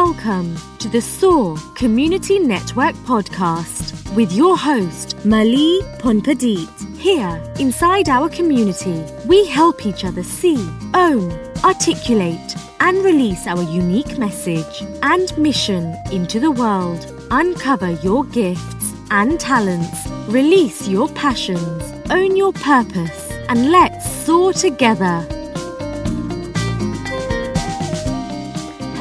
Welcome to the SOAR Community Network podcast with your host, Mali Phonpadith. Here, inside our community, we help each other see, own, articulate, and release our unique message and mission into the world. Uncover your gifts and talents, release your passions, own your purpose, and let's soar together.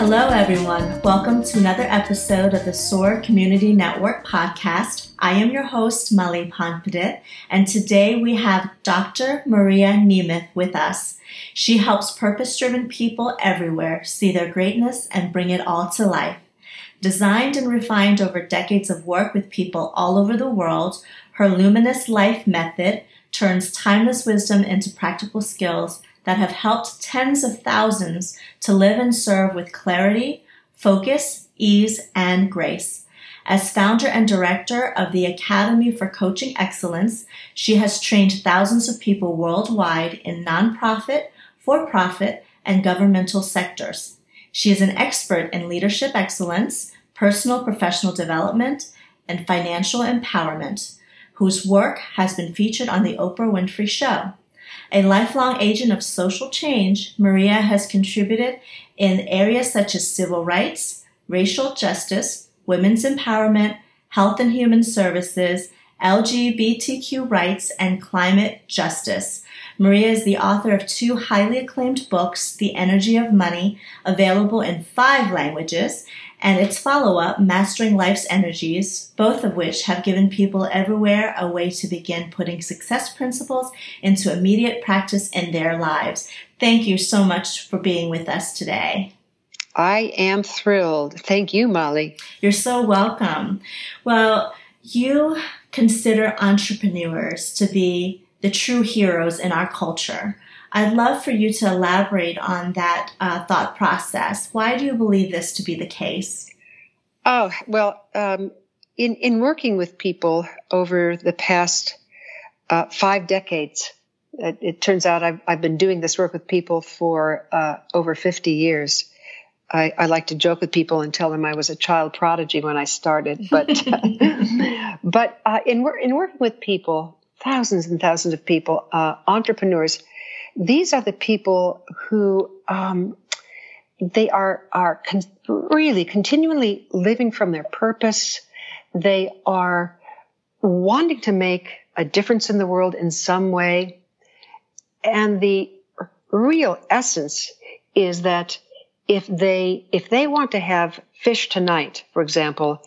Hello, everyone. Welcome to another episode of the SOAR Community Network podcast. I am your host, Molly Phonpadith, and today we have Dr. Maria Nemeth with us. She helps purpose driven people everywhere see their greatness and bring it all to life. Designed and refined over decades of work with people all over the world, her luminous life method turns timeless wisdom into practical skills that have helped tens of thousands to live and serve with clarity, focus, ease, and grace. As founder and director of the Academy for Coaching Excellence, she has trained thousands of people worldwide in nonprofit, for profit, and governmental sectors. She is an expert in leadership excellence, personal professional development, and financial empowerment, whose work has been featured on The Oprah Winfrey Show. A lifelong agent of social change, Maria has contributed in areas such as civil rights, racial justice, women's empowerment, health and human services, LGBTQ rights, and climate justice. Maria is the author of two highly acclaimed books, The Energy of Money, available in five languages, and its follow up, Mastering Life's Energies, both of which have given people everywhere a way to begin putting success principles into immediate practice in their lives. Thank you so much for being with us today. I am thrilled. Thank you, Molly. You're so welcome. Well, you consider entrepreneurs to be the true heroes in our culture. I'd love for you to elaborate on that uh, thought process. Why do you believe this to be the case? Oh, well, um, in, in working with people over the past uh, five decades, it, it, turns out I've, I've been doing this work with people for uh, over 50 years. I, I, like to joke with people and tell them I was a child prodigy when I started, but but uh, in in working with people, thousands and thousands of people, uh, entrepreneurs, these are the people who um, they are are con- really continually living from their purpose. They are wanting to make a difference in the world in some way, and the real essence is that if they if they want to have fish tonight, for example,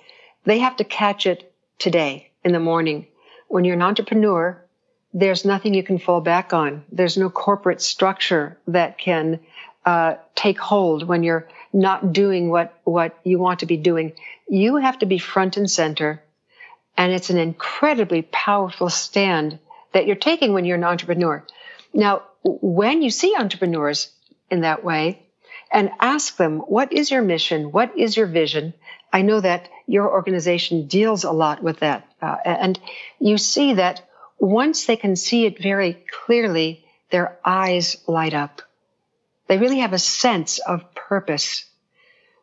they have to catch it today in the morning. When you're an entrepreneur, there's nothing you can fall back on. There's no corporate structure that can uh, take hold when you're not doing what what you want to be doing. You have to be front and center, and it's an incredibly powerful stand that you're taking when you're an entrepreneur. Now, when you see entrepreneurs in that way, and ask them, what is your mission? What is your vision? I know that your organization deals a lot with that. Uh, and you see that once they can see it very clearly, their eyes light up. They really have a sense of purpose.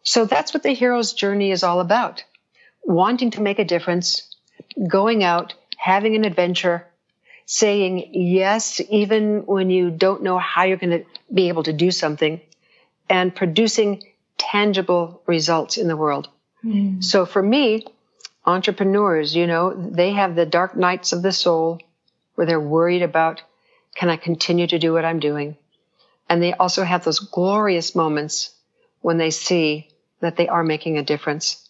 So that's what the hero's journey is all about. Wanting to make a difference, going out, having an adventure, saying yes, even when you don't know how you're going to be able to do something, and producing tangible results in the world. Mm. So for me, entrepreneurs, you know, they have the dark nights of the soul where they're worried about, can I continue to do what I'm doing? And they also have those glorious moments when they see that they are making a difference.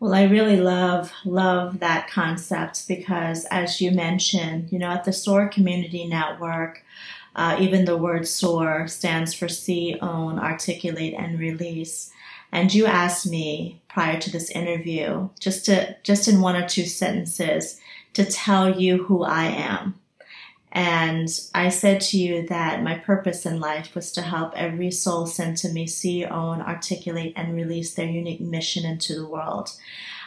Well, I really love, love that concept because as you mentioned, you know, at the SOAR Community Network, uh, even the word SOAR stands for see, own, articulate, and release. And you asked me prior to this interview, just to just in one or two sentences, to tell you who I am. And I said to you that my purpose in life was to help every soul sent to me see, own, articulate, and release their unique mission into the world.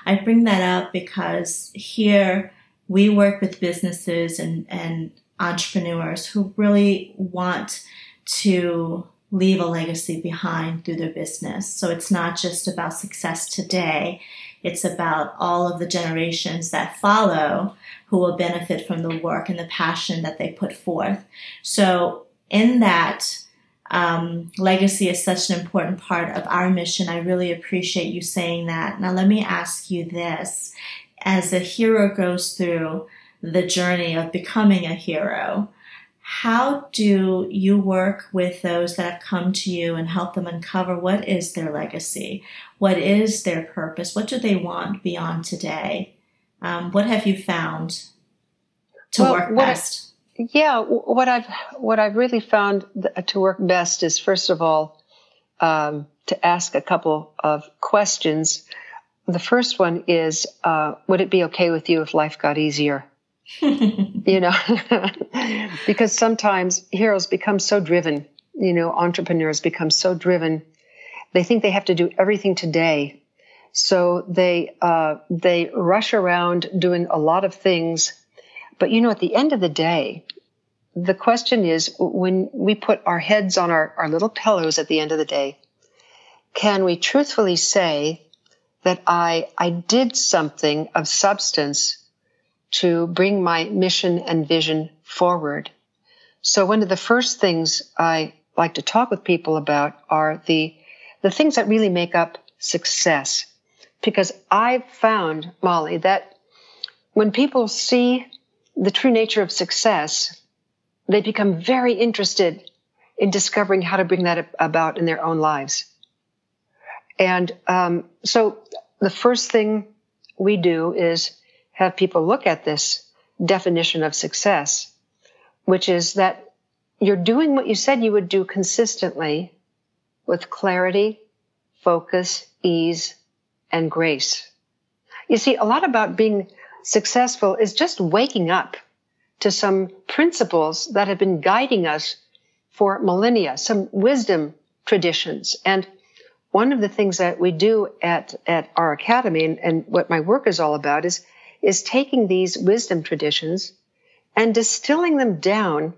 I bring that up because here we work with businesses and, and entrepreneurs who really want to leave a legacy behind through their business. So it's not just about success today, it's about all of the generations that follow who will benefit from the work and the passion that they put forth. So in that, um, legacy is such an important part of our mission. I really appreciate you saying that. Now, let me ask you this. As a hero goes through the journey of becoming a hero, how do you work with those that have come to you and help them uncover what is their legacy? What is their purpose? What do they want beyond today? Um, what have you found to well, work best? I, yeah, what I've what I've really found to work best is first of all um, to ask a couple of questions. The first one is, uh, would it be okay with you if life got easier? you know, because sometimes heroes become so driven, you know, entrepreneurs become so driven. They think they have to do everything today. So they, uh, they rush around doing a lot of things. But you know, at the end of the day, the question is when we put our heads on our, our little pillows at the end of the day, can we truthfully say that I, I did something of substance to bring my mission and vision forward. So one of the first things I like to talk with people about are the, the things that really make up success. Because I've found, Molly, that when people see the true nature of success, they become very interested in discovering how to bring that about in their own lives. And um, so the first thing we do is have people look at this definition of success, which is that you're doing what you said you would do consistently with clarity, focus, ease, and grace. You see, a lot about being successful is just waking up to some principles that have been guiding us for millennia, some wisdom traditions. And one of the things that we do at, at our academy and, and what my work is all about is is taking these wisdom traditions and distilling them down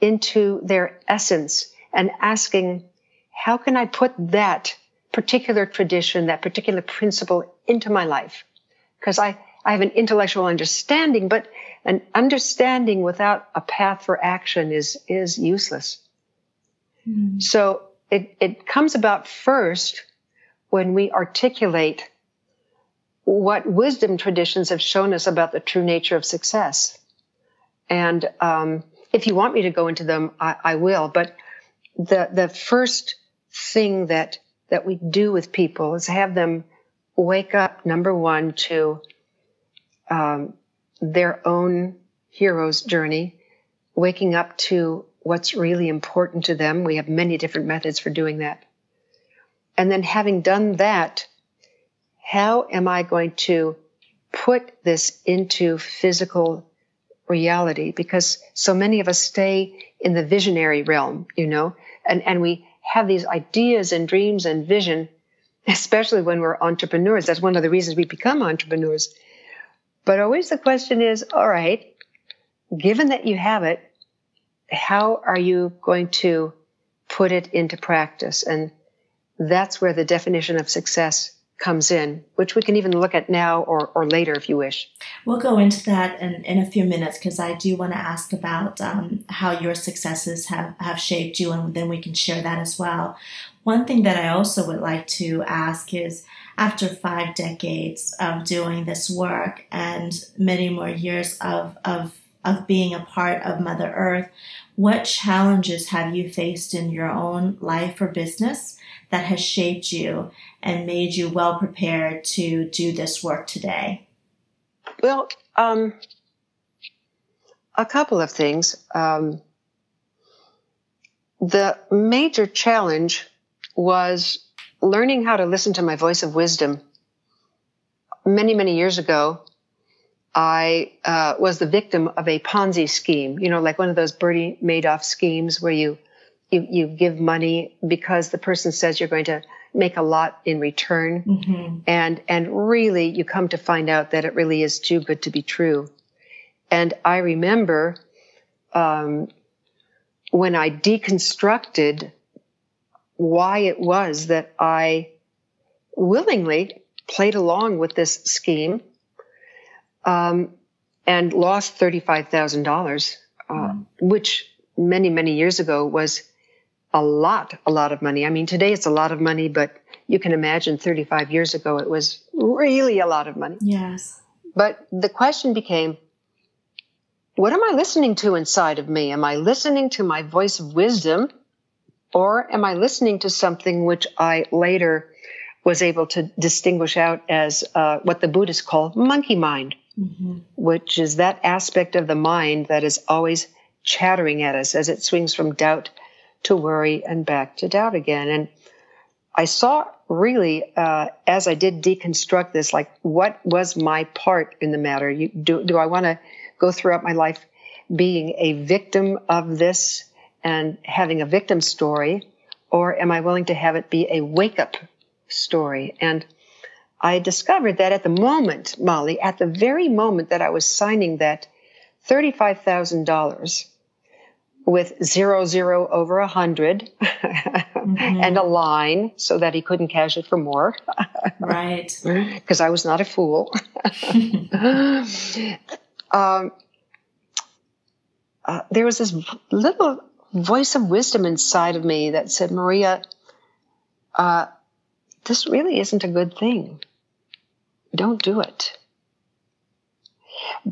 into their essence and asking, how can I put that particular tradition, that particular principle into my life? Because I, I have an intellectual understanding, but an understanding without a path for action is, is useless. Mm. So it, it comes about first when we articulate what wisdom traditions have shown us about the true nature of success. And um, if you want me to go into them, I, I, will. But the the first thing that that we do with people is have them wake up. Number one to um, their own hero's journey, waking up to what's really important to them. We have many different methods for doing that. And then having done that, how am I going to put this into physical reality? Because so many of us stay in the visionary realm, you know, and, and we have these ideas and dreams and vision, especially when we're entrepreneurs. That's one of the reasons we become entrepreneurs. But always the question is, all right, given that you have it, how are you going to put it into practice? And that's where the definition of success comes in, which we can even look at now or, or later if you wish. We'll go into that in, in a few minutes because I do want to ask about um, how your successes have, have shaped you, and then we can share that as well. One thing that I also would like to ask is after five decades of doing this work and many more years of, of, of being a part of Mother Earth, what challenges have you faced in your own life or business that has shaped you and made you well prepared to do this work today? Well, um, a couple of things. Um, the major challenge was learning how to listen to my voice of wisdom. Many, many years ago, I uh, was the victim of a Ponzi scheme, you know, like one of those Bernie Madoff schemes where you, you, you give money because the person says you're going to make a lot in return. Mm-hmm. And, and really you come to find out that it really is too good to be true. And I remember, um, when I deconstructed why it was that I willingly played along with this scheme um, and lost $35,000, uh, mm. which many, many years ago was a lot, a lot of money. I mean, today it's a lot of money, but you can imagine 35 years ago it was really a lot of money. Yes. But the question became, what am I listening to inside of me? Am I listening to my voice of wisdom or am I listening to something which I later was able to distinguish out as uh, what the Buddhists call monkey mind, mm-hmm. which is that aspect of the mind that is always chattering at us as it swings from doubt to worry and back to doubt again. And I saw really, uh, as I did deconstruct this, like what was my part in the matter? You, do, do I want to go throughout my life being a victim of this and having a victim story? Or am I willing to have it be a wake up story? And I discovered that at the moment, Molly, at the very moment that I was signing that $35,000 with zero zero over a 100 mm-hmm. and a line so that he couldn't cash it for more. right. Because I was not a fool. um, uh, there was this little voice of wisdom inside of me that said, Maria, uh, this really isn't a good thing. Don't do it.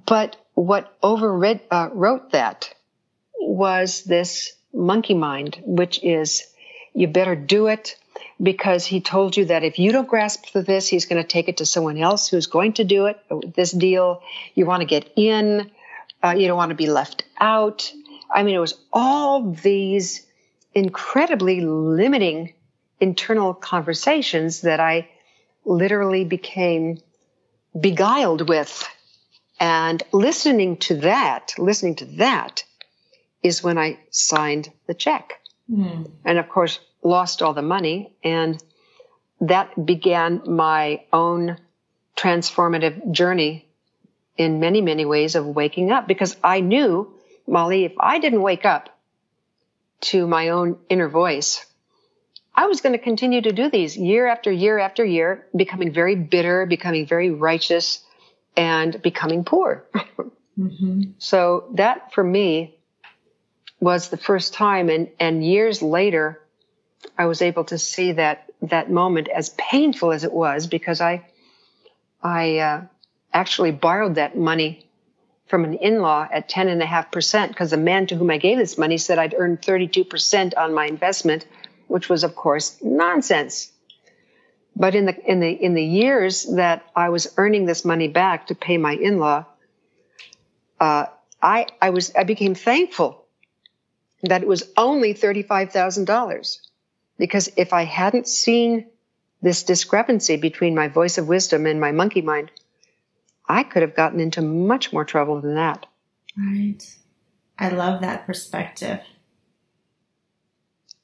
But what overread, uh, wrote that was this monkey mind, which is you better do it because he told you that if you don't grasp for this, he's going to take it to someone else who's going to do it. This deal, you want to get in, uh, you don't want to be left out. I mean, it was all these incredibly limiting internal conversations that I literally became beguiled with. And listening to that, listening to that is when I signed the check. Mm. And of course, lost all the money. And that began my own transformative journey in many, many ways of waking up because I knew, Molly, if I didn't wake up to my own inner voice, I was going to continue to do these year after year after year, becoming very bitter, becoming very righteous, and becoming poor. mm-hmm. So that for me was the first time and, and years later, I was able to see that, that moment as painful as it was because I, I, uh, actually borrowed that money from an in-law at 10.5% because the man to whom I gave this money said I'd earned 32% on my investment, which was of course nonsense. But in the, in the, in the years that I was earning this money back to pay my in-law, uh, I, I was, I became thankful that it was only $35,000. Because if I hadn't seen this discrepancy between my voice of wisdom and my monkey mind, I could have gotten into much more trouble than that. Right. I love that perspective.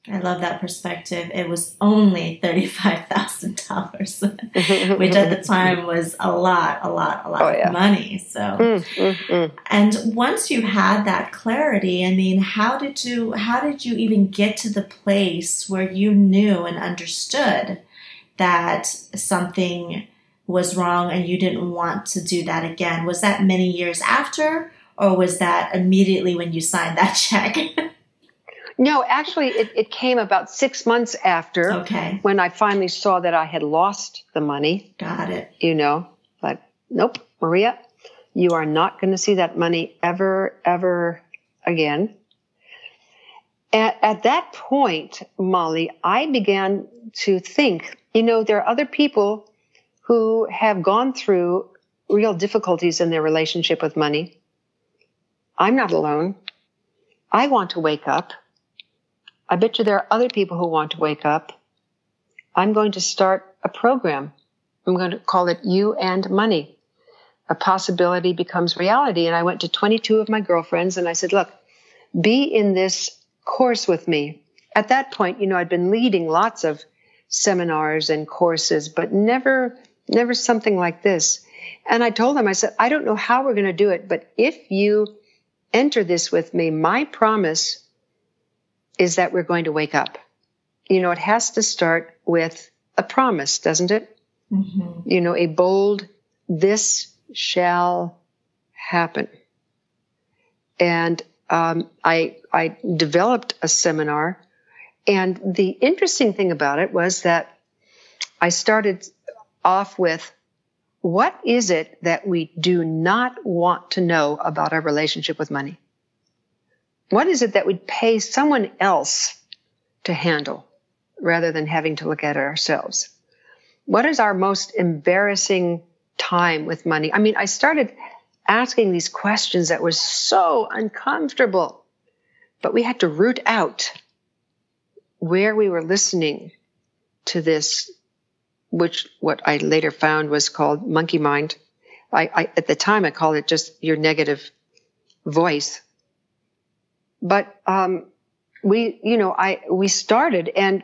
I love that perspective. It was only $35,000, which at the time was a lot, a lot, a lot oh, yeah. of money. So, mm, mm, mm. and once you had that clarity, I mean, how did you, how did you even get to the place where you knew and understood that something was wrong and you didn't want to do that again? Was that many years after or was that immediately when you signed that check? No, actually, it, it came about six months after. Okay. When I finally saw that I had lost the money. Got it. You know, but nope, Maria, you are not going to see that money ever, ever again. At, at that point, Molly, I began to think, you know, there are other people who have gone through real difficulties in their relationship with money. I'm not alone. I want to wake up. I bet you there are other people who want to wake up. I'm going to start a program. I'm going to call it You and Money. A possibility becomes reality. And I went to 22 of my girlfriends and I said, look, be in this course with me. At that point, you know, I'd been leading lots of seminars and courses, but never, never something like this. And I told them, I said, I don't know how we're going to do it, but if you enter this with me, my promise is that we're going to wake up. you know, it has to start with a promise, doesn't it? Mm-hmm. You know, a bold, this shall happen. And um, I, I developed a seminar. And the interesting thing about it was that I started off with what is it that we do not want to know about our relationship with money? What is it that we'd pay someone else to handle rather than having to look at it ourselves? What is our most embarrassing time with money? I mean, I started asking these questions that was so uncomfortable, but we had to root out where we were listening to this, which what I later found was called monkey mind. I, I at the time I called it just your negative voice. But um, we, you know, I we started and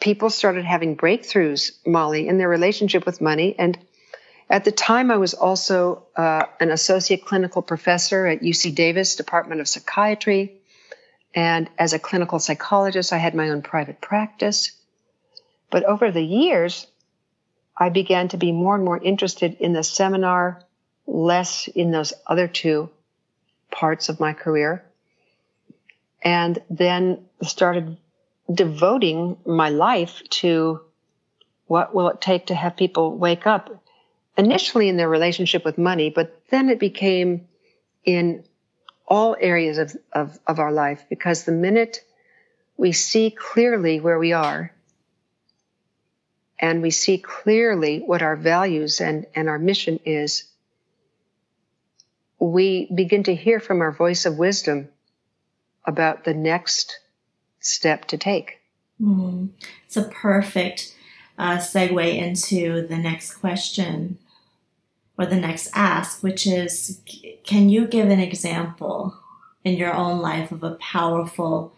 people started having breakthroughs, Molly, in their relationship with money. And at the time, I was also uh, an associate clinical professor at UC Davis Department of Psychiatry. And as a clinical psychologist, I had my own private practice. But over the years, I began to be more and more interested in the seminar, less in those other two parts of my career. And then started devoting my life to what will it take to have people wake up initially in their relationship with money, but then it became in all areas of, of, of our life because the minute we see clearly where we are and we see clearly what our values and, and our mission is, we begin to hear from our voice of wisdom about the next step to take. Mm. It's a perfect uh, segue into the next question or the next ask, which is can you give an example in your own life of a powerful,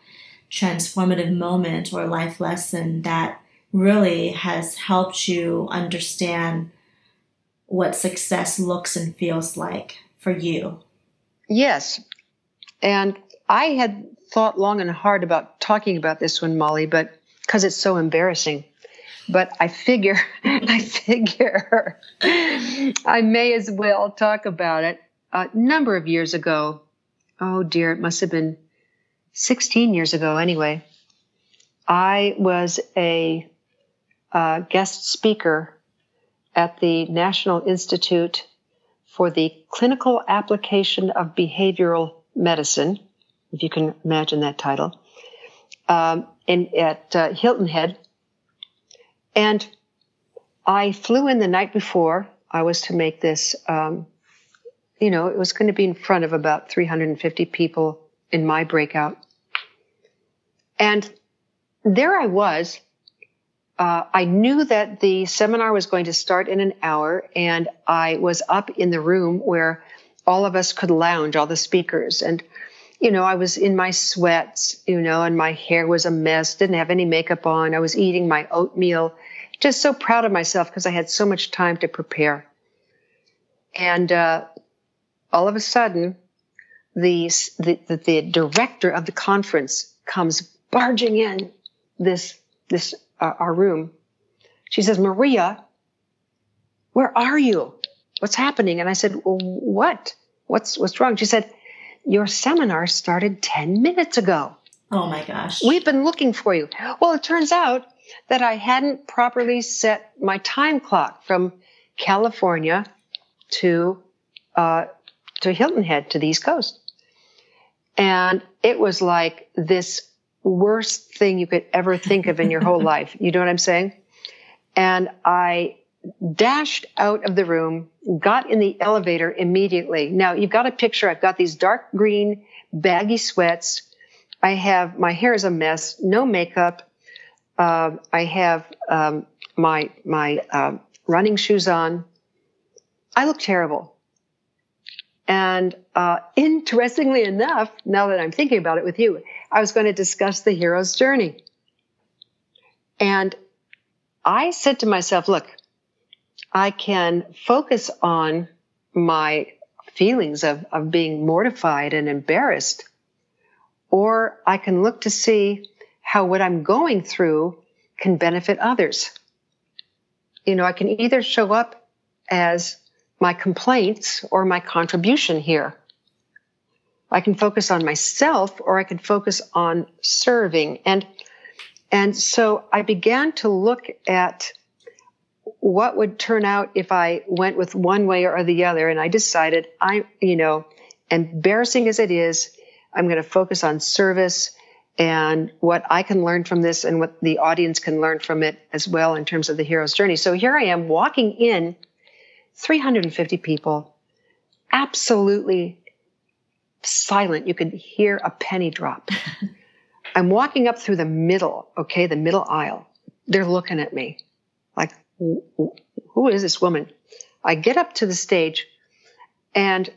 transformative moment or life lesson that really has helped you understand what success looks and feels like for you? Yes. And I had thought long and hard about talking about this one, Molly, but because it's so embarrassing. But I figure, I figure I may as well talk about it. A number of years ago, oh dear, it must have been 16 years ago anyway, I was a uh, guest speaker at the National Institute for the Clinical Application of Behavioral Medicine if you can imagine that title, um, in, at uh, Hilton Head. And I flew in the night before. I was to make this, um, you know, it was going to be in front of about 350 people in my breakout. And there I was. Uh, I knew that the seminar was going to start in an hour, and I was up in the room where all of us could lounge, all the speakers. And you know, I was in my sweats, you know, and my hair was a mess, didn't have any makeup on. I was eating my oatmeal, just so proud of myself because I had so much time to prepare. And uh, all of a sudden, the, the, the director of the conference comes barging in this this uh, our room. She says, "Maria, where are you? What's happening?" And I said, well, "What? What's what's wrong?" She said, your seminar started 10 minutes ago. Oh my gosh. We've been looking for you. Well, it turns out that I hadn't properly set my time clock from California to uh, to Hilton Head to the East Coast, and it was like this worst thing you could ever think of in your whole life. You know what I'm saying? And I dashed out of the room, got in the elevator immediately. Now you've got a picture. I've got these dark green baggy sweats. I have my hair is a mess, no makeup. Uh, I have um, my my uh, running shoes on. I look terrible. And uh, interestingly enough, now that I'm thinking about it with you, I was going to discuss the hero's journey. And I said to myself, look, I can focus on my feelings of, of being mortified and embarrassed. Or I can look to see how what I'm going through can benefit others. You know, I can either show up as my complaints or my contribution here. I can focus on myself or I can focus on serving. And, and so I began to look at what would turn out if I went with one way or the other. And I decided I, you know, embarrassing as it is, I'm going to focus on service and what I can learn from this and what the audience can learn from it as well in terms of the hero's journey. So here I am walking in 350 people, absolutely silent. You could hear a penny drop. I'm walking up through the middle, okay, the middle aisle. They're looking at me who is this woman? I get up to the stage and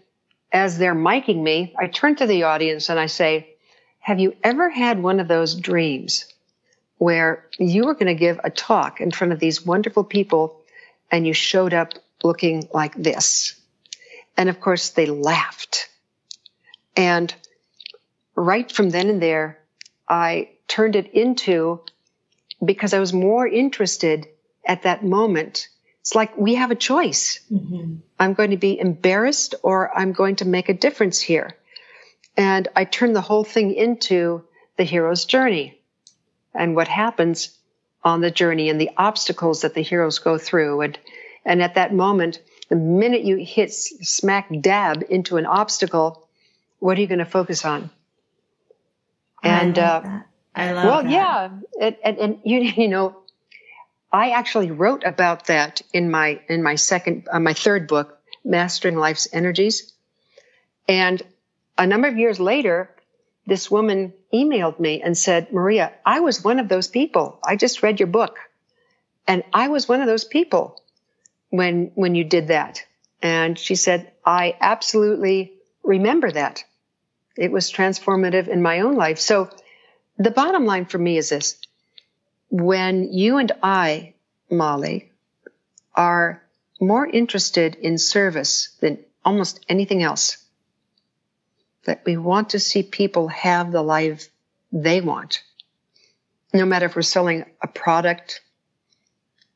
as they're miking me, I turn to the audience and I say, have you ever had one of those dreams where you were going to give a talk in front of these wonderful people and you showed up looking like this? And of course, they laughed. And right from then and there, I turned it into because I was more interested at that moment. It's like we have a choice. Mm-hmm. I'm going to be embarrassed or I'm going to make a difference here. And I turn the whole thing into the hero's journey and what happens on the journey and the obstacles that the heroes go through. And, and at that moment, the minute you hit smack dab into an obstacle, what are you going to focus on? And, I uh, I love well, that. yeah. And, and, and, you, you know, I actually wrote about that in my, in my second, uh, my third book, Mastering Life's Energies. And a number of years later, this woman emailed me and said, Maria, I was one of those people. I just read your book. And I was one of those people when, when you did that. And she said, I absolutely remember that. It was transformative in my own life. So the bottom line for me is this. When you and I, Molly, are more interested in service than almost anything else, that we want to see people have the life they want. No matter if we're selling a product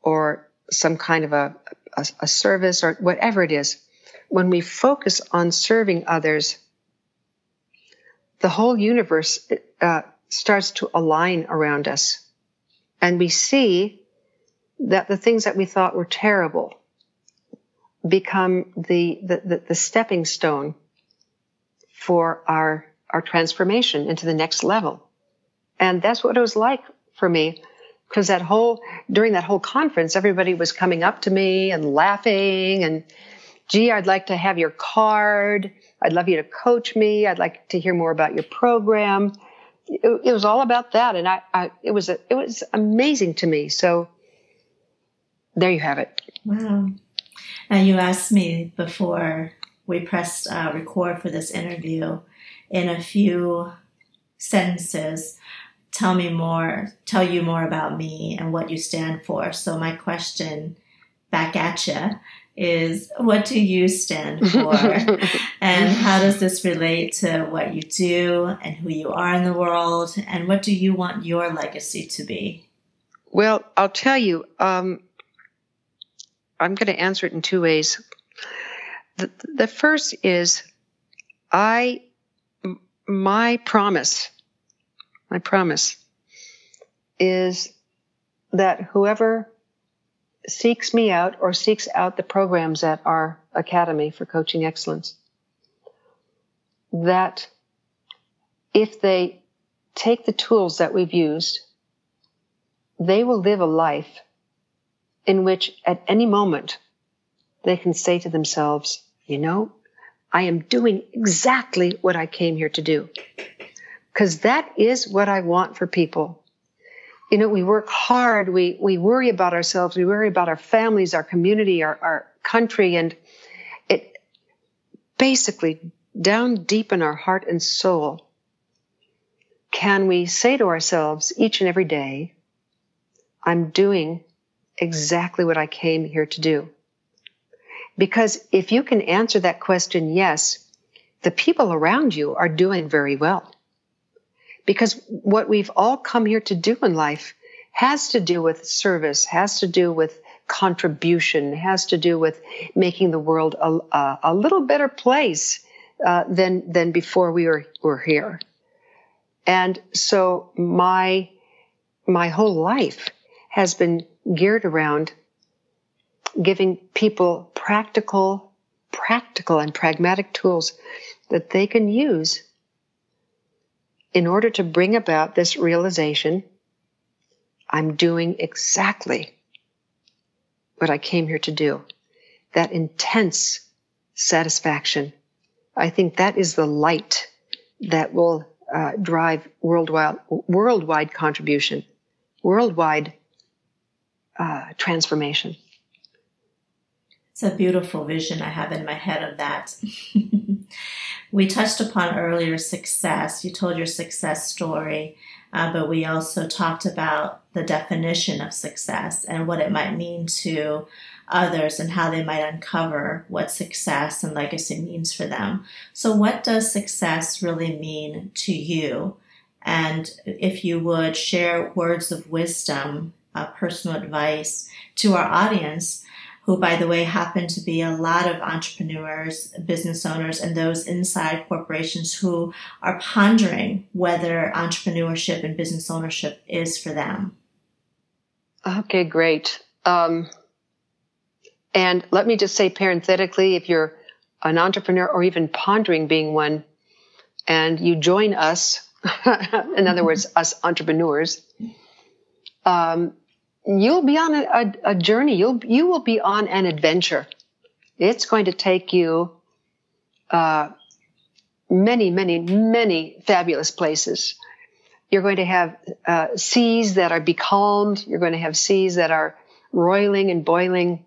or some kind of a, a, a service or whatever it is, when we focus on serving others, the whole universe uh, starts to align around us. And we see that the things that we thought were terrible become the, the, the, the stepping stone for our, our transformation into the next level. And that's what it was like for me. Because that whole, during that whole conference, everybody was coming up to me and laughing and, gee, I'd like to have your card. I'd love you to coach me. I'd like to hear more about your program. It, it was all about that. And I, I, it was, a, it was amazing to me. So there you have it. Wow. And you asked me before we pressed uh, record for this interview in a few sentences tell me more tell you more about me and what you stand for so my question back at you is what do you stand for? And how does this relate to what you do and who you are in the world? And what do you want your legacy to be? Well i'll tell you um, i'm going to answer it in two ways. The, the first is I, my promise, my promise is that whoever seeks me out or seeks out the programs at our Academy for Coaching Excellence, that if they take the tools that we've used, they will live a life in which at any moment they can say to themselves, you know, I am doing exactly what I came here to do. Because that is what I want for people. You know, we work hard, we, we worry about ourselves, we worry about our families, our community, our, our country, and it basically down deep in our heart and soul, can we say to ourselves each and every day, I'm doing exactly what I came here to do. Because if you can answer that question, yes, the people around you are doing very well. Because what we've all come here to do in life has to do with service, has to do with contribution, has to do with making the world a, a, a little better place uh, than than before we were were here. And so my my whole life has been geared around giving people practical, practical and pragmatic tools that they can use in order to bring about this realization I'm doing exactly what I came here to do. That intense satisfaction. I think that is the light that will uh, drive worldwide, worldwide contribution, worldwide uh, transformation. It's a beautiful vision I have in my head of that. we touched upon earlier success. You told your success story, uh, but we also talked about the definition of success and what it might mean to others and how they might uncover what success and legacy means for them. So, what does success really mean to you? And if you would share words of wisdom, uh, personal advice to our audience who, by the way, happen to be a lot of entrepreneurs, business owners, and those inside corporations who are pondering whether entrepreneurship and business ownership is for them. Okay, great. Um, and let me just say parenthetically, if you're an entrepreneur or even pondering being one, and you join us, in other words, us entrepreneurs, um, you'll be on a, a, a journey. You'll you will be on an adventure. It's going to take you uh, many, many, many fabulous places. You're going to have uh, seas that are becalmed. You're going to have seas that are roiling and boiling,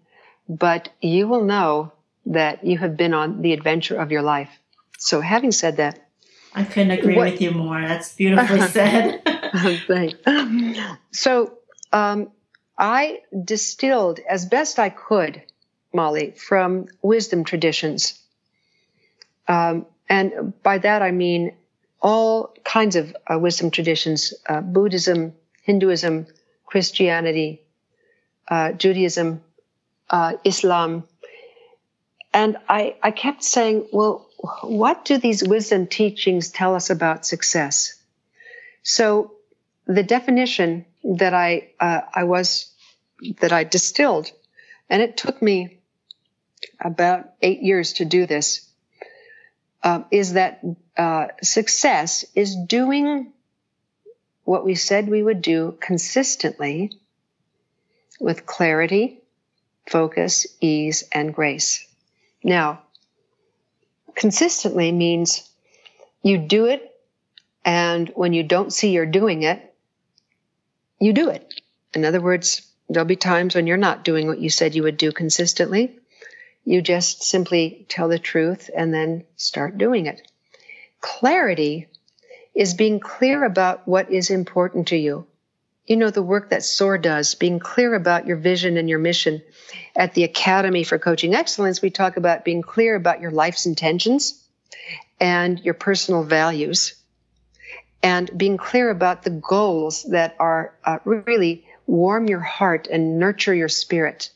but you will know that you have been on the adventure of your life. So, having said that, I couldn't agree what, with you more. That's beautifully said. Thanks. So, um, I distilled as best I could, Molly, from wisdom traditions. Um, and by that I mean all kinds of uh, wisdom traditions uh, Buddhism, Hinduism, Christianity, uh, Judaism, uh, Islam. And I, I kept saying, well, what do these wisdom teachings tell us about success? So the definition that I uh, I was that I distilled, and it took me about eight years to do this. Uh, is that uh, success is doing what we said we would do consistently with clarity, focus, ease, and grace. Now, consistently means you do it, and when you don't see you're doing it, you do it. In other words, there'll be times when you're not doing what you said you would do consistently. You just simply tell the truth and then start doing it. Clarity is being clear about what is important to you. You know, the work that SOAR does, being clear about your vision and your mission. At the Academy for Coaching Excellence, we talk about being clear about your life's intentions and your personal values and being clear about the goals that are uh, really warm your heart and nurture your spirit.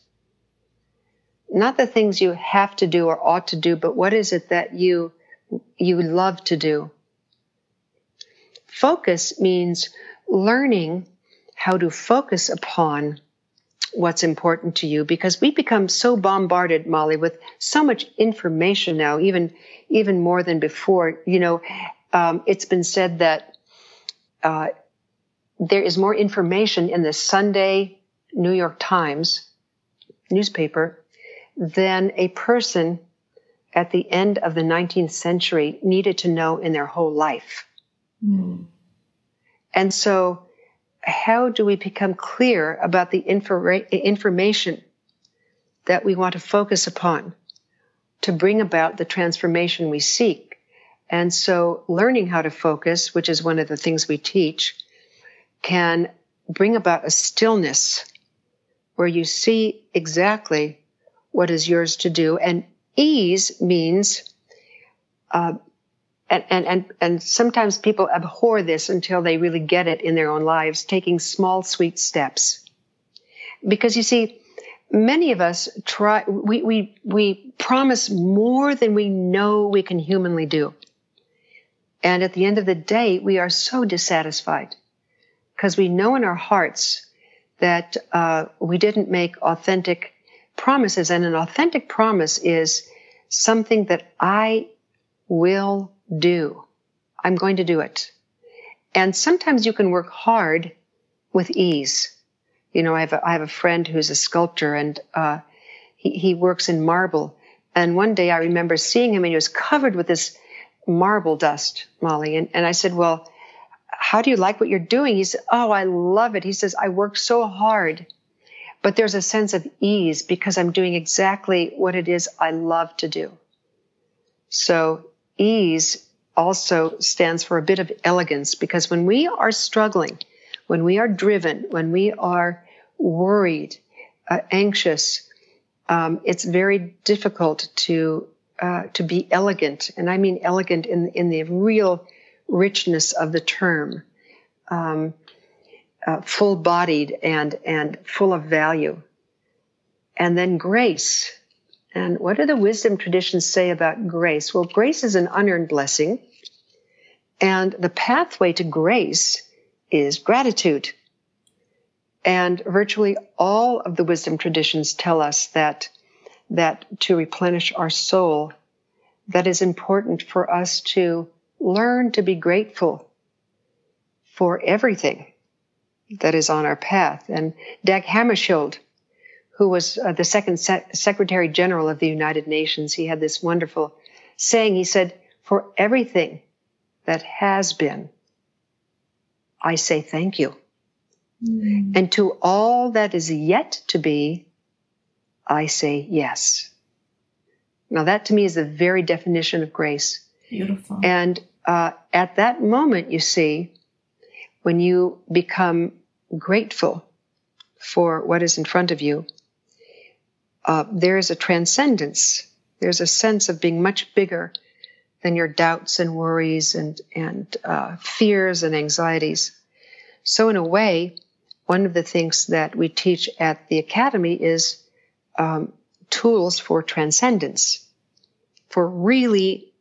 Not the things you have to do or ought to do, but what is it that you you love to do? Focus means learning how to focus upon what's important to you because we become so bombarded, Molly, with so much information now, even even more than before. You know, um, it's been said that uh, there is more information in the Sunday New York Times newspaper than a person at the end of the 19th century needed to know in their whole life. Mm. And so, how do we become clear about the information that we want to focus upon to bring about the transformation we seek? And so learning how to focus, which is one of the things we teach, can bring about a stillness where you see exactly what is yours to do. And ease means uh, and, and, and, and sometimes people abhor this until they really get it in their own lives, taking small, sweet steps. Because you see, many of us try, we, we, we promise more than we know we can humanly do. And at the end of the day, we are so dissatisfied because we know in our hearts that uh, we didn't make authentic promises. And an authentic promise is something that I will do. I'm going to do it. And sometimes you can work hard with ease. You know, I have a, I have a friend who's a sculptor and uh, he, he works in marble. And one day I remember seeing him and he was covered with this marble dust, Molly. And, and I said, Well, how do you like what you're doing? He said, Oh, I love it. He says, I work so hard, but there's a sense of ease because I'm doing exactly what it is I love to do. So ease also stands for a bit of elegance because when we are struggling, when we are driven, when we are worried, uh, anxious, um, it's very difficult to uh, to be elegant, and I mean elegant in in the real richness of the term, um, uh, full-bodied and and full of value, and then grace and what do the wisdom traditions say about grace? Well, grace is an unearned blessing. And the pathway to grace is gratitude. And virtually all of the wisdom traditions tell us that, that to replenish our soul, that is important for us to learn to be grateful for everything that is on our path. And Dag Hammarskjöld who was uh, the second Se- Secretary General of the United Nations, he had this wonderful saying. He said, For everything that has been, I say thank you. Mm. And to all that is yet to be, I say yes. Now, that to me is the very definition of grace. Beautiful. And uh, at that moment, you see, when you become grateful for what is in front of you, uh, there is a transcendence. There's a sense of being much bigger than your doubts and worries and and uh, fears and anxieties. So, in a way, one of the things that we teach at the academy is um, tools for transcendence, for really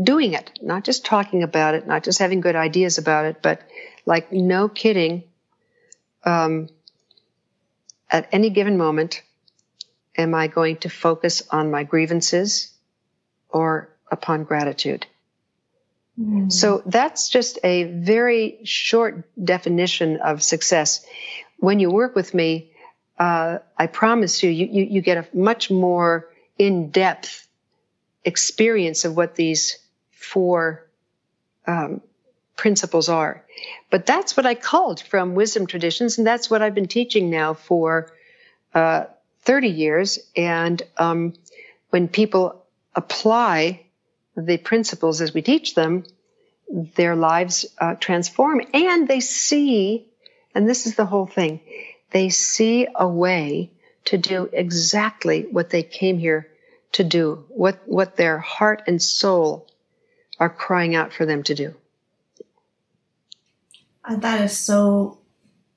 doing it, not just talking about it, not just having good ideas about it, but like no kidding. Um, at any given moment, am I going to focus on my grievances or upon gratitude? Mm. So that's just a very short definition of success. When you work with me, uh, I promise you, you, you, you get a much more in depth experience of what these four um, principles are. But that's what I called from wisdom traditions, and that's what I've been teaching now for uh, 30 years. And um, when people apply the principles as we teach them, their lives uh, transform and they see, and this is the whole thing, they see a way to do exactly what they came here to do, what, what their heart and soul are crying out for them to do. Uh, that is so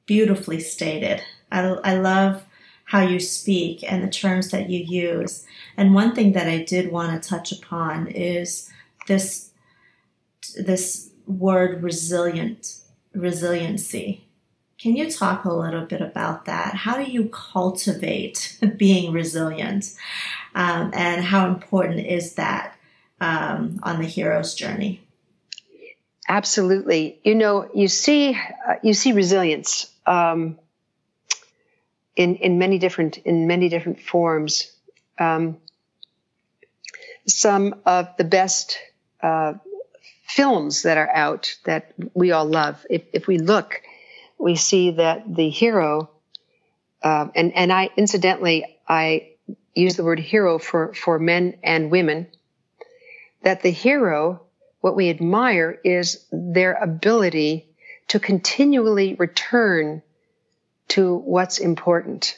beautifully stated. I, I love how you speak and the terms that you use. And one thing that I did want to touch upon is this this word resilient, resiliency. Can you talk a little bit about that? How do you cultivate being resilient? Um, and how important is that um, on the hero's journey? Absolutely. You know, you see, uh, you see resilience. Um, in, in many different in many different forms. Um, some of the best uh, films that are out that we all love. If, if we look, we see that the hero, uh, and and I incidentally I use the word hero for for men and women. That the hero, what we admire is their ability to continually return to what's important,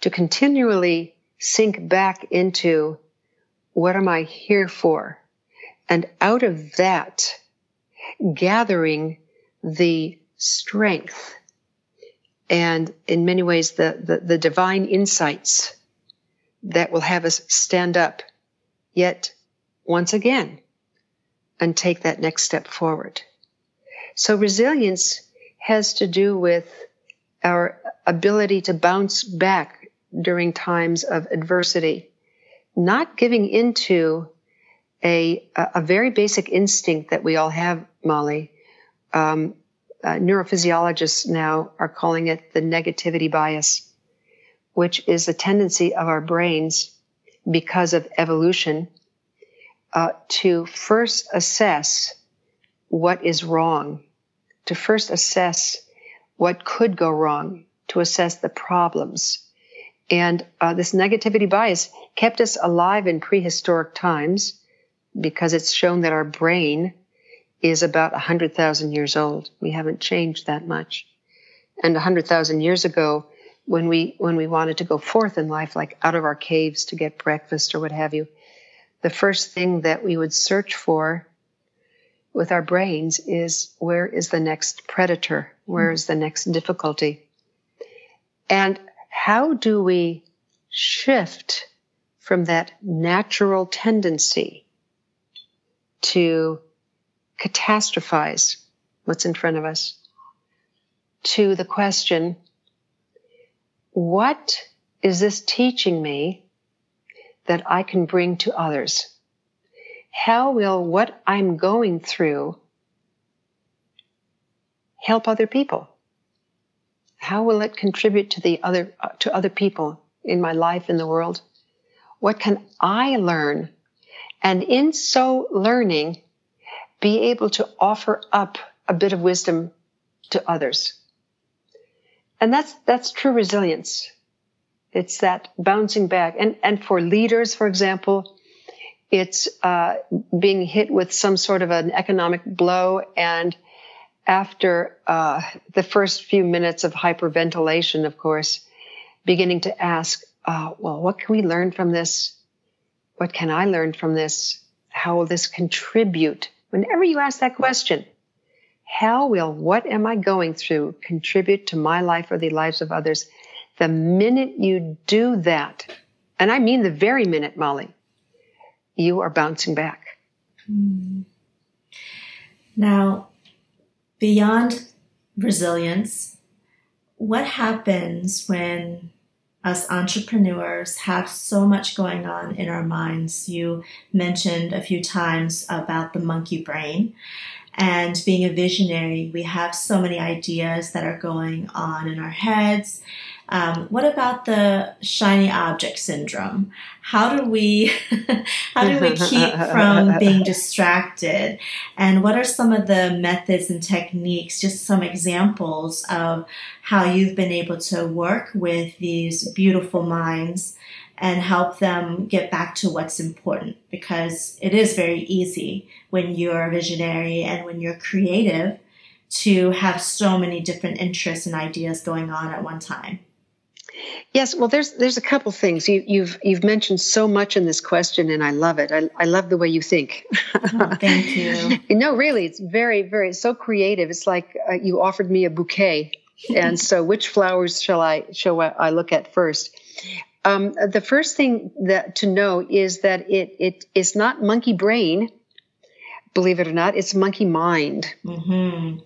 to continually sink back into what am I here for? And out of that, gathering the strength and in many ways the, the, the divine insights that will have us stand up yet once again and take that next step forward. So resilience has to do with our ability to bounce back during times of adversity, not giving into a, a very basic instinct that we all have, Molly. Um, uh, neurophysiologists now are calling it the negativity bias, which is a tendency of our brains because of evolution uh, to first assess what is wrong, to first assess what could go wrong, to assess the problems. And uh, this negativity bias kept us alive in prehistoric times because it's shown that our brain is about 100,000 years old. We haven't changed that much. And 100,000 years ago, when we, when we wanted to go forth in life, like out of our caves to get breakfast or what have you, the first thing that we would search for with our brains is where is the next predator? Where is the next difficulty? And how do we shift from that natural tendency to catastrophize what's in front of us to the question, what is this teaching me that I can bring to others? How will what I'm going through help other people? How will it contribute to the other, to other people in my life, in the world? What can I learn? And in so learning, be able to offer up a bit of wisdom to others. And that's, that's true resilience. It's that bouncing back. And, and for leaders, for example, it's, uh, being hit with some sort of an economic blow and after, uh, the first few minutes of hyperventilation, of course, beginning to ask, uh, well, what can we learn from this? What can I learn from this? How will this contribute Whenever you ask that question, how will what am I going through contribute to my life or the lives of others? The minute you do that, and I mean the very minute, Molly, you are bouncing back. Hmm. Now, beyond resilience, what happens when us entrepreneurs have so much going on in our minds. You mentioned a few times about the monkey brain. And being a visionary, we have so many ideas that are going on in our heads. Um, what about the shiny object syndrome? How do we how do we keep from being distracted? And what are some of the methods and techniques? Just some examples of how you've been able to work with these beautiful minds and help them get back to what's important because it is very easy when you're a visionary and when you're creative to have so many different interests and ideas going on at one time. Yes, well, there's there's a couple things you, have you've, you've mentioned so much in this question, and I love it. I, I love the way you think. Oh, thank you. no, really, it's very very so creative. It's like uh, you offered me a bouquet, and so which flowers shall I shall I look at first? Um, the first thing that to know is that it it is not monkey brain believe it or not, it's monkey mind. Mm-hmm.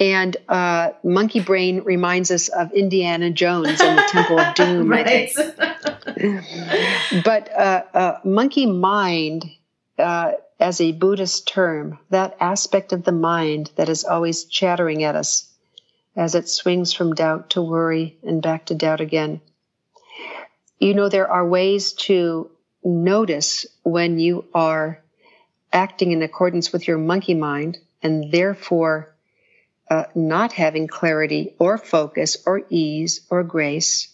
And uh, monkey brain reminds us of Indiana Jones and the Temple of Doom. right. but uh, uh, monkey mind, uh, as a Buddhist term, that aspect of the mind that is always chattering at us as it swings from doubt to worry and back to doubt again. You know, there are ways to notice when you are acting in accordance with your monkey mind and therefore uh, not having clarity or focus or ease or grace,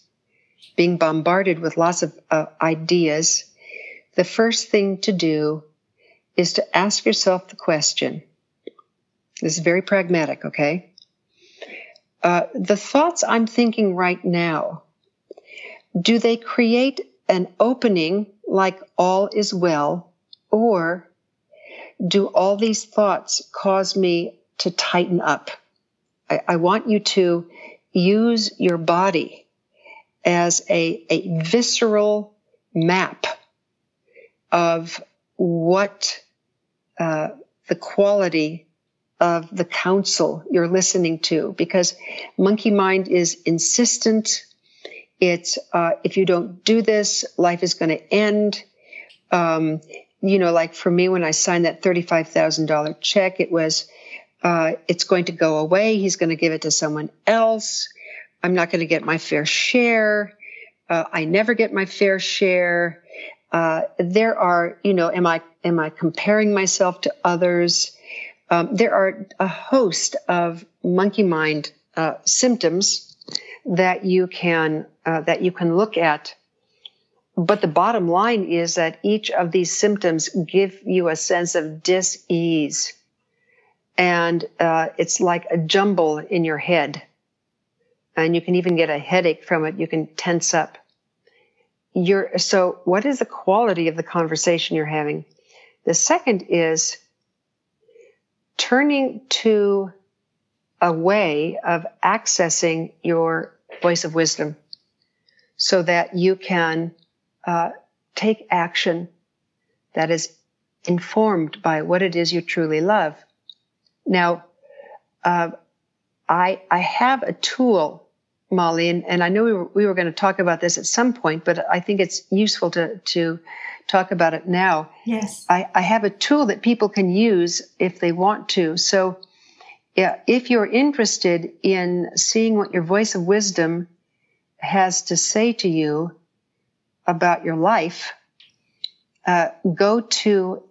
being bombarded with lots of uh, ideas, the first thing to do is to ask yourself the question. This is very pragmatic, okay? Uh, the thoughts I'm thinking right now, do they create an opening like all is well, or do all these thoughts cause me to tighten up? I, I want you to use your body as a, a visceral map of what uh, the quality of the counsel you're listening to because monkey mind is insistent it's uh, if you don't do this life is going to end um, you know like for me when i signed that $35000 check it was uh, it's going to go away. He's going to give it to someone else. I'm not going to get my fair share. Uh, i never get my fair share. Uh, there are you know am i am i comparing myself to others? Um, there are a host of monkey mind uh, symptoms that you can uh, that you can look at. But the bottom line is that each of these symptoms give you a sense of dis-ease, and uh, it's like a jumble in your head, and you can even get a headache from it. You can tense up. You're, so, what is the quality of the conversation you're having? The second is turning to a way of accessing your voice of wisdom so that you can uh, take action that is informed by what it is you truly love. Now, uh, I, I have a tool, Molly, and, and I know we were, we were going to talk about this at some point, but I think it's useful to, to talk about it now. Yes. I, I have a tool that people can use if they want to. So, yeah, if you're interested in seeing what your voice of wisdom has to say to you about your life, uh, go to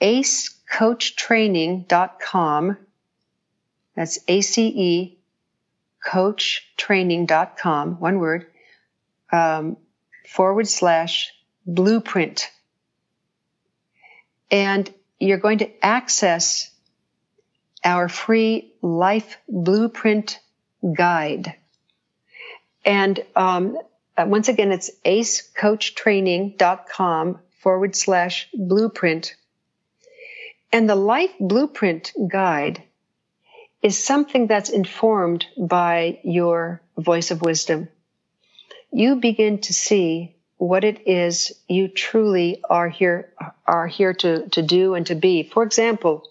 acecoachtraining.com. That's ACE coachtraining.com, one word, um, forward slash blueprint. And you're going to access our free life blueprint guide. And um, uh, once again, it's acecoachtraining.com forward slash blueprint. And the life blueprint guide is something that's informed by your voice of wisdom. You begin to see what it is you truly are here are here to, to do and to be. For example,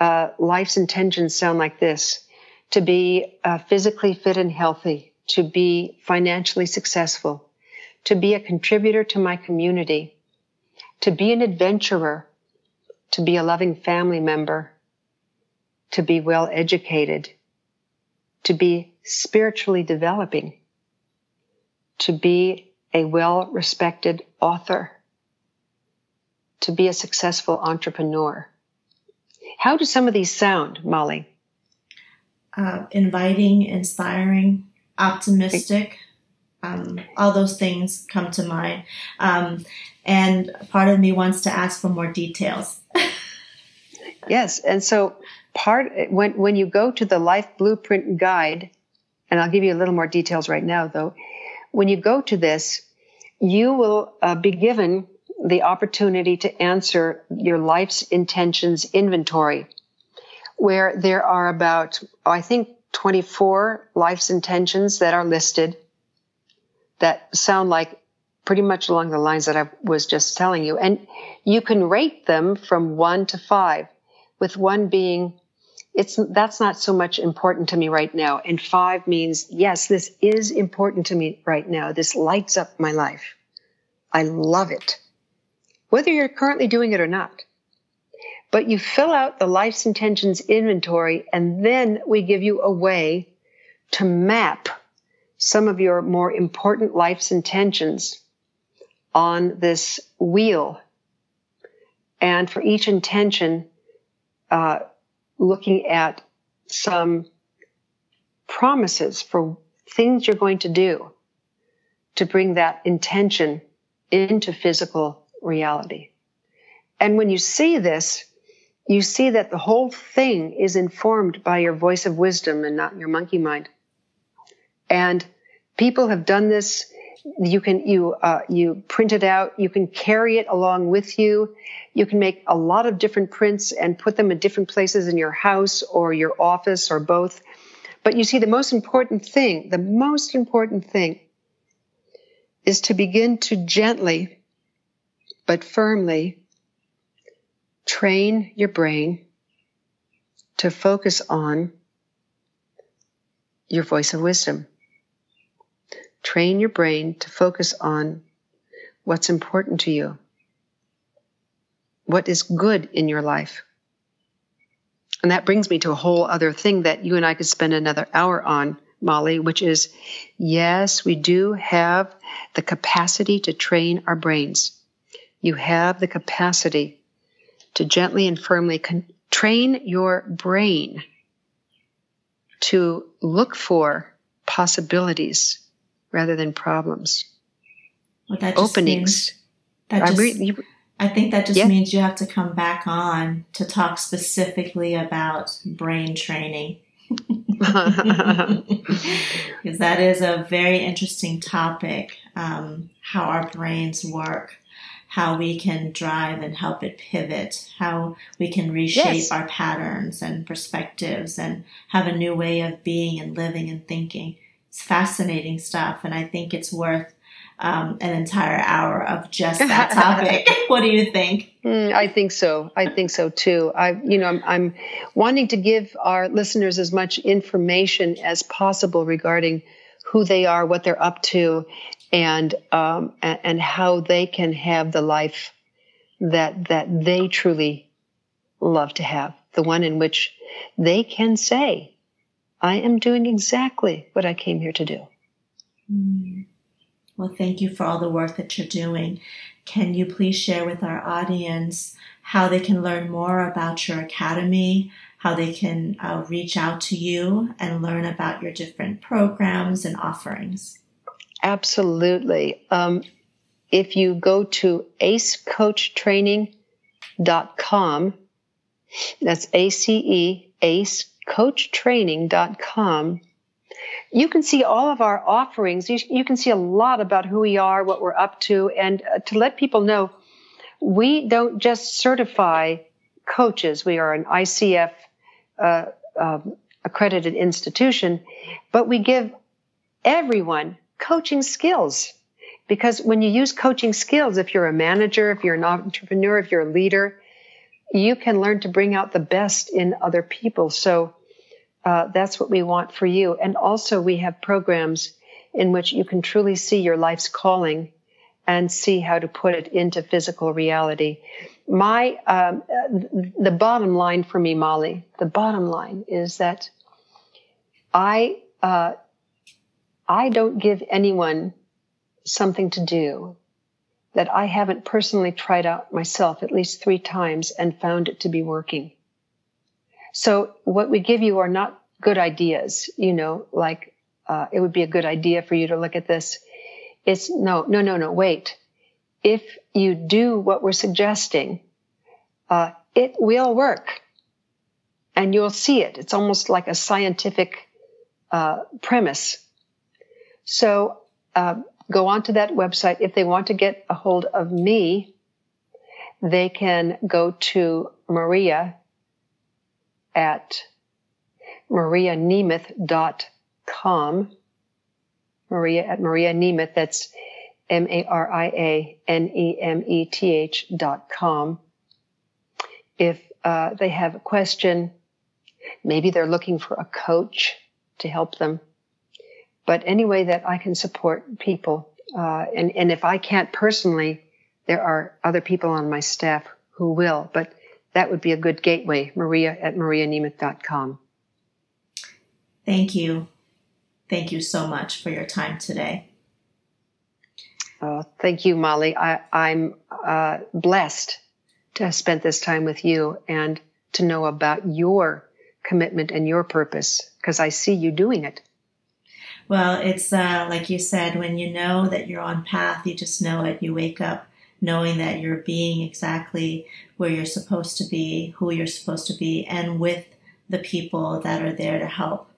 uh, life's intentions sound like this: to be uh, physically fit and healthy, to be financially successful, to be a contributor to my community, to be an adventurer, to be a loving family member, to be well educated, to be spiritually developing, to be a well respected author, to be a successful entrepreneur. How do some of these sound, Molly? Uh, inviting, inspiring, optimistic. Um, all those things come to mind. Um, and part of me wants to ask for more details. yes. And so, part when, when you go to the Life Blueprint Guide, and I'll give you a little more details right now, though when you go to this, you will uh, be given the opportunity to answer your life's intentions inventory, where there are about, I think, 24 life's intentions that are listed that sound like pretty much along the lines that I was just telling you. And you can rate them from one to five, with one being it's that's not so much important to me right now. And 5 means yes this is important to me right now. This lights up my life. I love it. Whether you're currently doing it or not but you fill out the life's intentions inventory and then we give you a way to map some of your more important life's intentions on this wheel and for each intention uh, looking at some promises for things you're going to do to bring that intention into physical reality. And when you see this, you see that the whole thing is informed by your voice of wisdom and not your monkey mind. And people have done this. You can you uh, you print it out. You can carry it along with you. You can make a lot of different prints and put them in different places in your house or your office or both. But you see the most important thing the most important thing is to begin to gently but firmly train your brain to focus on your voice of wisdom train your brain to focus on what's important to you, what is good in your life. And that brings me to a whole other thing that you and I could spend another hour on, Molly, which is yes, we do have the capacity to train our brains. You have the capacity to gently and firmly con- train your brain to look for possibilities rather than problems. Well, that Openings. Means, that just, I, re- you, I think that just Yeah. means you have to come back on to talk specifically about brain training. Because that is a very interesting topic um, how our brains work, how we can drive and help it pivot, how we can reshape Yes. our patterns and perspectives and have a new way of being and living and thinking. It's fascinating stuff, and I think it's worth um, an entire hour of just that topic. what do you think? Mm, I think so. I think so too. I, you know, I'm, I'm wanting to give our listeners as much information as possible regarding who they are, what they're up to, and um, and, how they can have the life that that they truly love to have, the one in which they can say, "I am doing exactly what I came here to do." Mm. Well, thank you for all the work that you're doing. Can you please share with our audience how they can learn more about your academy, how they can uh, reach out to you and learn about your different programs and offerings? Absolutely. Um, if you go to acecoachtraining.com, that's A C E, acecoachtraining.com, you can see all of our offerings. You, you can see a lot about who we are, what we're up to, and uh, to let people know, we don't just certify coaches. We are an ICF uh, um, accredited institution, but we give everyone coaching skills. Because when you use coaching skills, if you're a manager, if you're an entrepreneur, if you're a leader, you can learn to bring out the best in other people. So uh, that's what we want for you. And also, we have programs in which you can truly see your life's calling and see how to put it into physical reality. My um, the bottom line for me, Molly, the bottom line is that I uh, I don't give anyone something to do that I haven't personally tried out myself at least three times and found it to be working. So what we give you are not good ideas, you know, like uh, it would be a good idea for you to look at this. It's no, no, no, no, wait. If you do what we're suggesting, uh, it will work and you'll see it. It's almost like a scientific uh, premise. So uh, go onto that website. If they want to get a hold of me, they can go to Maria at marianemeth.com. Maria at Maria Nemeth. That's M A R I A N E M E T H dot com. If uh, they have a question, maybe they're looking for a coach to help them. But any way that I can support people, uh, and, and if I can't personally, there are other people on my staff who will. But that would be a good gateway, Maria at marianemeth.com. Thank you. Thank you so much for your time today. Oh, thank you, Molly. I, I'm uh, blessed to have spent this time with you and to know about your commitment and your purpose because I see you doing it. Well, it's uh, like you said, when you know that you're on path, you just know it. You wake up knowing that you're being exactly where you're supposed to be, who you're supposed to be, and with the people that are there to help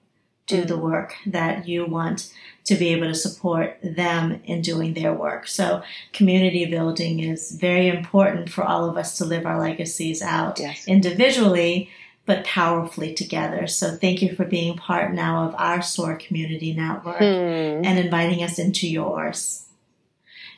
do the work that you want to be able to support them in doing their work. So community building is very important for all of us to live our legacies out Yes. individually, but powerfully together. So thank you for being part now of our SOAR community network Hmm. and inviting us into yours.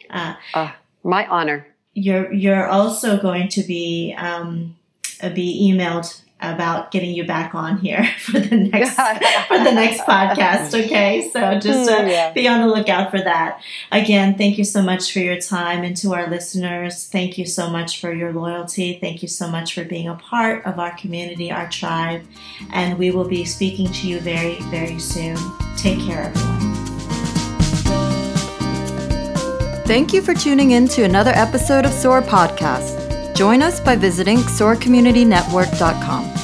Uh, Ah, my honor. you're you're also going to be um, uh, be emailed about getting you back on here for the next for the next podcast. Okay, so just uh, yeah. be on the lookout for that. Again, thank you so much for your time, and to our listeners, thank you so much for your loyalty. Thank you so much for being a part of our community, our tribe, and we will be speaking to you very very soon. Take care, everyone. Thank you for tuning in to another episode of SOAR Podcast. Join us by visiting soarcommunitynetwork.com.